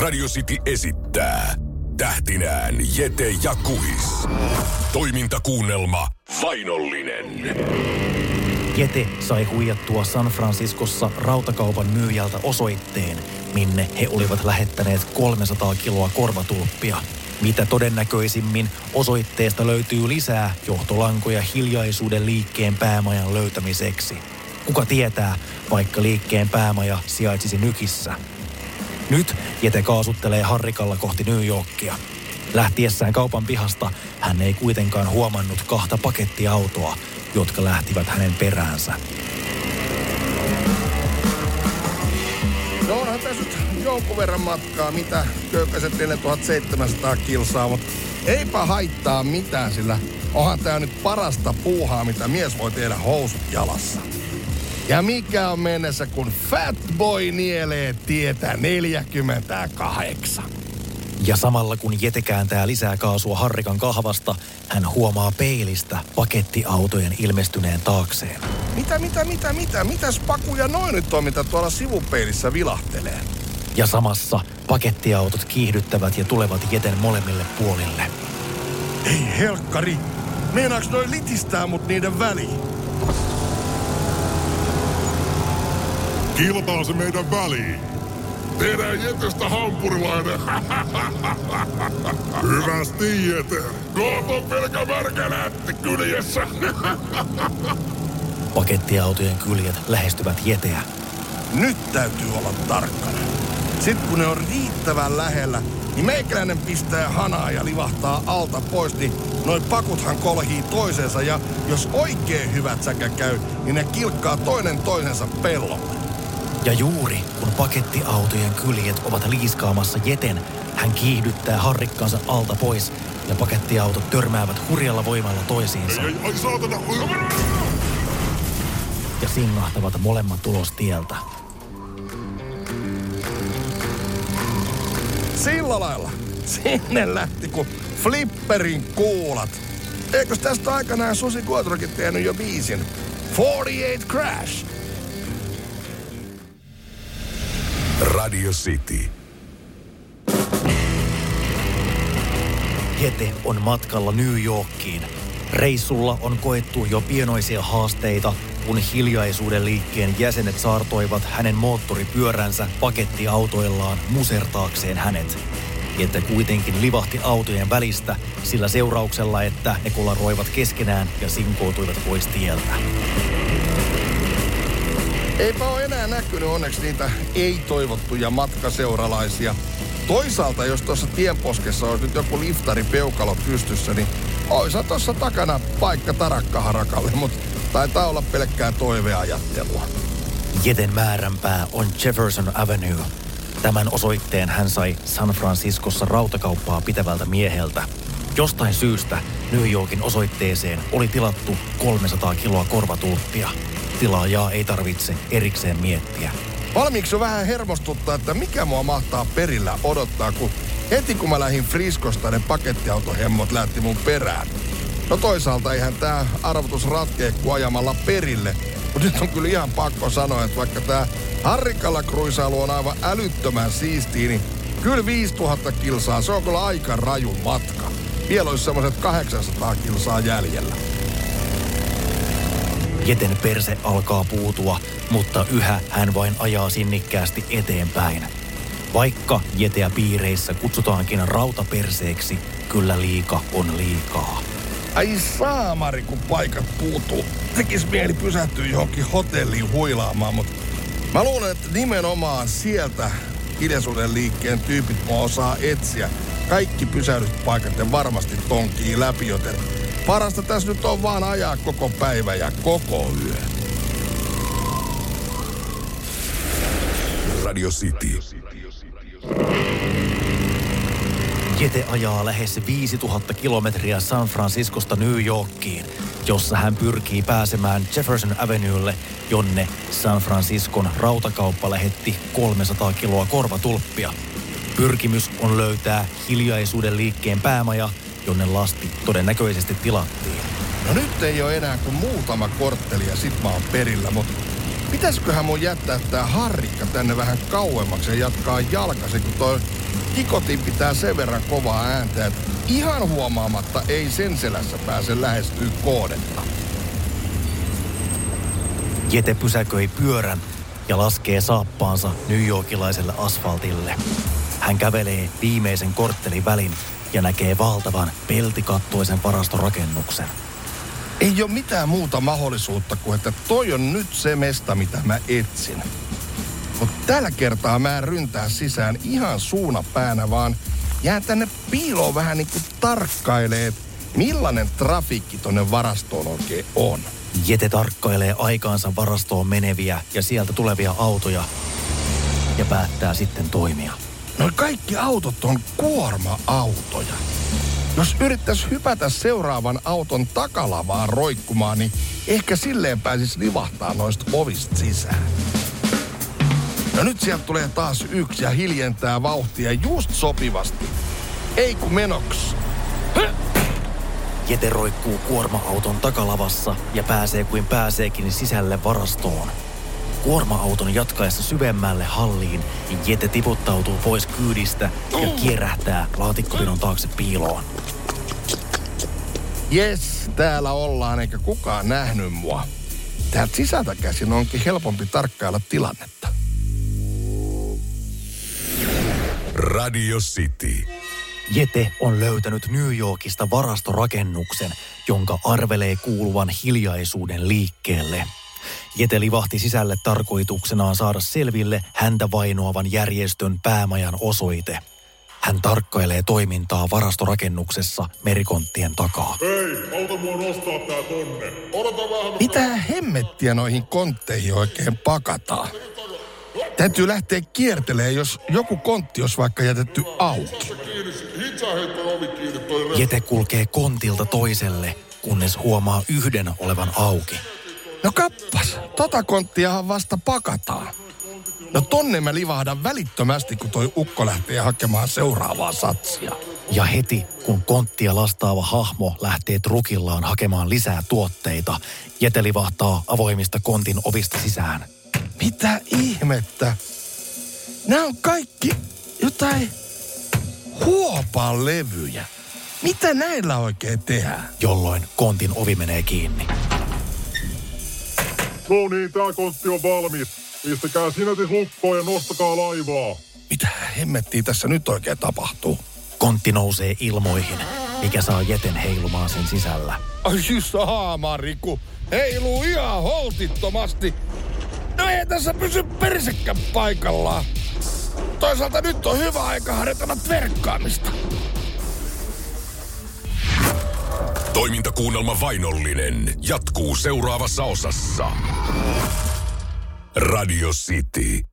Radio City esittää tähtinään Jete ja Kuhis. Toimintakuunnelma Vainollinen. Jete sai huijattua San Franciscossa rautakaupan myyjältä osoitteen, minne he olivat lähettäneet 300 kiloa korvatulppia. Mitä todennäköisimmin osoitteesta löytyy lisää johtolankoja hiljaisuuden liikkeen päämajan löytämiseksi. Kuka tietää, vaikka liikkeen päämaja sijaitsisi nykissä. Nyt Jete kaasuttelee Harrikalla kohti New Yorkia. Lähtiessään kaupan pihasta hän ei kuitenkaan huomannut kahta pakettiautoa, jotka lähtivät hänen peräänsä. No onhan tässä nyt jonkun verran matkaa, mitä köykäiset 4700 kilsaa, mutta eipä haittaa mitään, sillä onhan tää nyt parasta puuhaa, mitä mies voi tehdä housut jalassa. Ja mikä on mennessä, kun Fat Boy nielee tietä 48? Ja samalla kun Jete kääntää lisää kaasua Harrikan kahvasta, hän huomaa peilistä pakettiautojen ilmestyneen taakseen. Mitä, mitä, mitä, mitä? Mitäs pakuja noin nyt on, mitä tuolla sivupeilissä vilahtelee? Ja samassa pakettiautot kiihdyttävät ja tulevat Jeten molemmille puolille. Ei helkkari, meinaaks noin litistää mut niiden väliin? Kilpaa se meidän väliin. Tehdään Jetestä hampurilainen. Hyvästi Jete. Koot on pelkä märkä nätti kyljessä. Pakettiautojen kyljet lähestyvät Jeteä. Nyt täytyy olla tarkkana. Sitten kun ne on riittävän lähellä, niin meikäläinen pistää hanaa ja livahtaa alta pois, niin noin pakuthan kolhii toisensa ja jos oikein hyvät säkä käy, niin ne kilkkaa toinen toisensa pellolle. Ja juuri kun pakettiautojen kyljet ovat liiskaamassa Jeten, hän kiihdyttää harrikkaansa alta pois ja pakettiautot törmäävät hurjalla voimalla toisiinsa Ai, ai saatana. ja singahtavat molemmat ulos tieltä. Sillä lailla. Sinne lähti kuin flipperin kuulat. Eikös tästä aikanaan Susi Kuotrokin tehnyt jo biisin? 48 Crash. Radio City. Jete on matkalla New Yorkiin. Reissulla on koettu jo pienoisia haasteita, kun hiljaisuuden liikkeen jäsenet saartoivat hänen moottoripyöränsä pakettiautoillaan musertaakseen hänet. Jete kuitenkin livahti autojen välistä sillä seurauksella, että ne kolaroivat keskenään ja sinkoutuivat pois tieltä. Eipä ole enää näkynyt onneksi niitä ei-toivottuja matkaseuralaisia. Toisaalta, jos tuossa tienposkessa olisi nyt joku liftari peukalo pystyssä, niin oisa tuossa takana paikka tarakkaharakalle, mutta taitaa olla pelkkää toiveajattelua. Jeten määränpää on Jefferson Avenue. Tämän osoitteen hän sai San Franciscossa rautakauppaa pitävältä mieheltä. Jostain syystä New Yorkin osoitteeseen oli tilattu 300 kiloa korvatulppia. Tilaajaa ei tarvitse erikseen miettiä. Valmiiksi vähän hermostuttaa, että mikä mua mahtaa perillä odottaa, kun heti kun mä lähdin Friskosta, ne pakettiautohemmot lähti mun perään. No toisaalta eihän tää arvotus ratkee kuin ajamalla perille. Mutta nyt on kyllä ihan pakko sanoa, että vaikka tää Harrikalla kruisailu on aivan älyttömän siistiä, niin kyllä 5000 kilsaa, se on kyllä aika raju matka. Vielä olisi semmoiset 800 kilsaa jäljellä. Jeten perse alkaa puutua, mutta yhä hän vain ajaa sinnikkäästi eteenpäin. Vaikka Jeteä piireissä kutsutaankin rautaperseeksi, kyllä liika on liikaa. Ai saamari, kun paikat puutuu. Tekis mieli pysähtyä johonkin hotelliin huilaamaan, mutta mä luulen, että nimenomaan sieltä hiljaisuuden liikkeen tyypit mua osaa etsiä. Kaikki pysähdyspaikat ne varmasti tonkii läpi, joten parasta tässä nyt on vaan ajaa koko päivä ja koko yö. Radio City. Jete ajaa lähes 5000 kilometriä San Franciscosta New Yorkiin, jossa hän pyrkii pääsemään Jefferson Avenuelle, jonne San Franciscon rautakauppa lähetti 300 kiloa korvatulppia. Pyrkimys on löytää hiljaisuuden liikkeen päämaja, jonne lasti todennäköisesti tilattiin. No nyt ei ole enää kuin muutama kortteli ja sit mä oon perillä, mutta pitäisiköhän mun jättää tää harrikka tänne vähän kauemmaksi ja jatkaa jalkaisin, kun toi tikotin pitää sen verran kovaa ääntä, että ihan huomaamatta ei sen selässä pääse lähestyä koodetta. Jete pysäköi pyörän ja laskee saappaansa New Yorkilaiselle asfaltille. Hän kävelee viimeisen korttelin välin ja näkee valtavan peltikattoisen varastorakennuksen. Ei ole mitään muuta mahdollisuutta kuin, että toi on nyt se mesta, mitä mä etsin. Mutta tällä kertaa mä en ryntää sisään ihan suuna päänä, vaan jää tänne piiloon vähän niin kuin tarkkailee, millainen trafiikki tonne varastoon oikein on. Jete tarkkailee aikaansa varastoon meneviä ja sieltä tulevia autoja ja päättää sitten toimia. Noin kaikki autot on kuorma-autoja. Jos yrittäisi hypätä seuraavan auton takalavaan roikkumaan, niin ehkä silleen pääsis livahtaa noista ovista sisään. No nyt sieltä tulee taas yksi ja hiljentää vauhtia just sopivasti. Ei kun menoks. Jete roikkuu kuorma-auton takalavassa ja pääsee kuin pääseekin sisälle varastoon. Kuorma-auton jatkaessa syvemmälle halliin, Jete tiputtautuu pois kyydistä ja kierähtää laatikkopinon taakse piiloon. Jes, täällä ollaan eikä kukaan nähnyt mua. Täältä sisältä käsin onkin helpompi tarkkailla tilannetta. Radio City. Jete on löytänyt New Yorkista varastorakennuksen, jonka arvelee kuuluvan hiljaisuuden liikkeelle. Jete livahti sisälle tarkoituksenaan saada selville häntä vainoavan järjestön päämajan osoite. Hän tarkkailee toimintaa varastorakennuksessa merikonttien takaa. Hei, auta mua nostaa tää tonne. Odota vähän. Mitä hemmettiä noihin kontteihin oikein pakataan? Täytyy lähteä kiertelemään, jos joku kontti olisi vaikka jätetty auki. Jete kulkee kontilta toiselle, kunnes huomaa yhden olevan auki. No kappas, tota konttiahan vasta pakataan. No tonne mä livahdan välittömästi, kun toi ukko lähtee hakemaan seuraavaa satsia. Ja heti, kun konttia lastaava hahmo lähtee trukillaan hakemaan lisää tuotteita, Jete livahtaa avoimista kontin ovista sisään. Mitä ihmettä? Nämä on kaikki jotain huopalevyjä. Mitä näillä oikein tehdään? jolloin kontin ovi menee kiinni. No niin, tää kontti on valmis. Pistäkää sinätis lukkoon ja nostakaa laivaa. Mitä hemmettiä tässä nyt oikein tapahtuu? Kontti nousee ilmoihin, mikä saa Jeten heilumaan sen sisällä. Ai siis haamariku. Heiluu ihan holtittomasti. No ei tässä pysy persekkä paikallaan. Toisaalta nyt on hyvä aika harjoitella verkkaamista. Toimintakuunnelma Vainollinen jatkuu seuraavassa osassa. Radio City.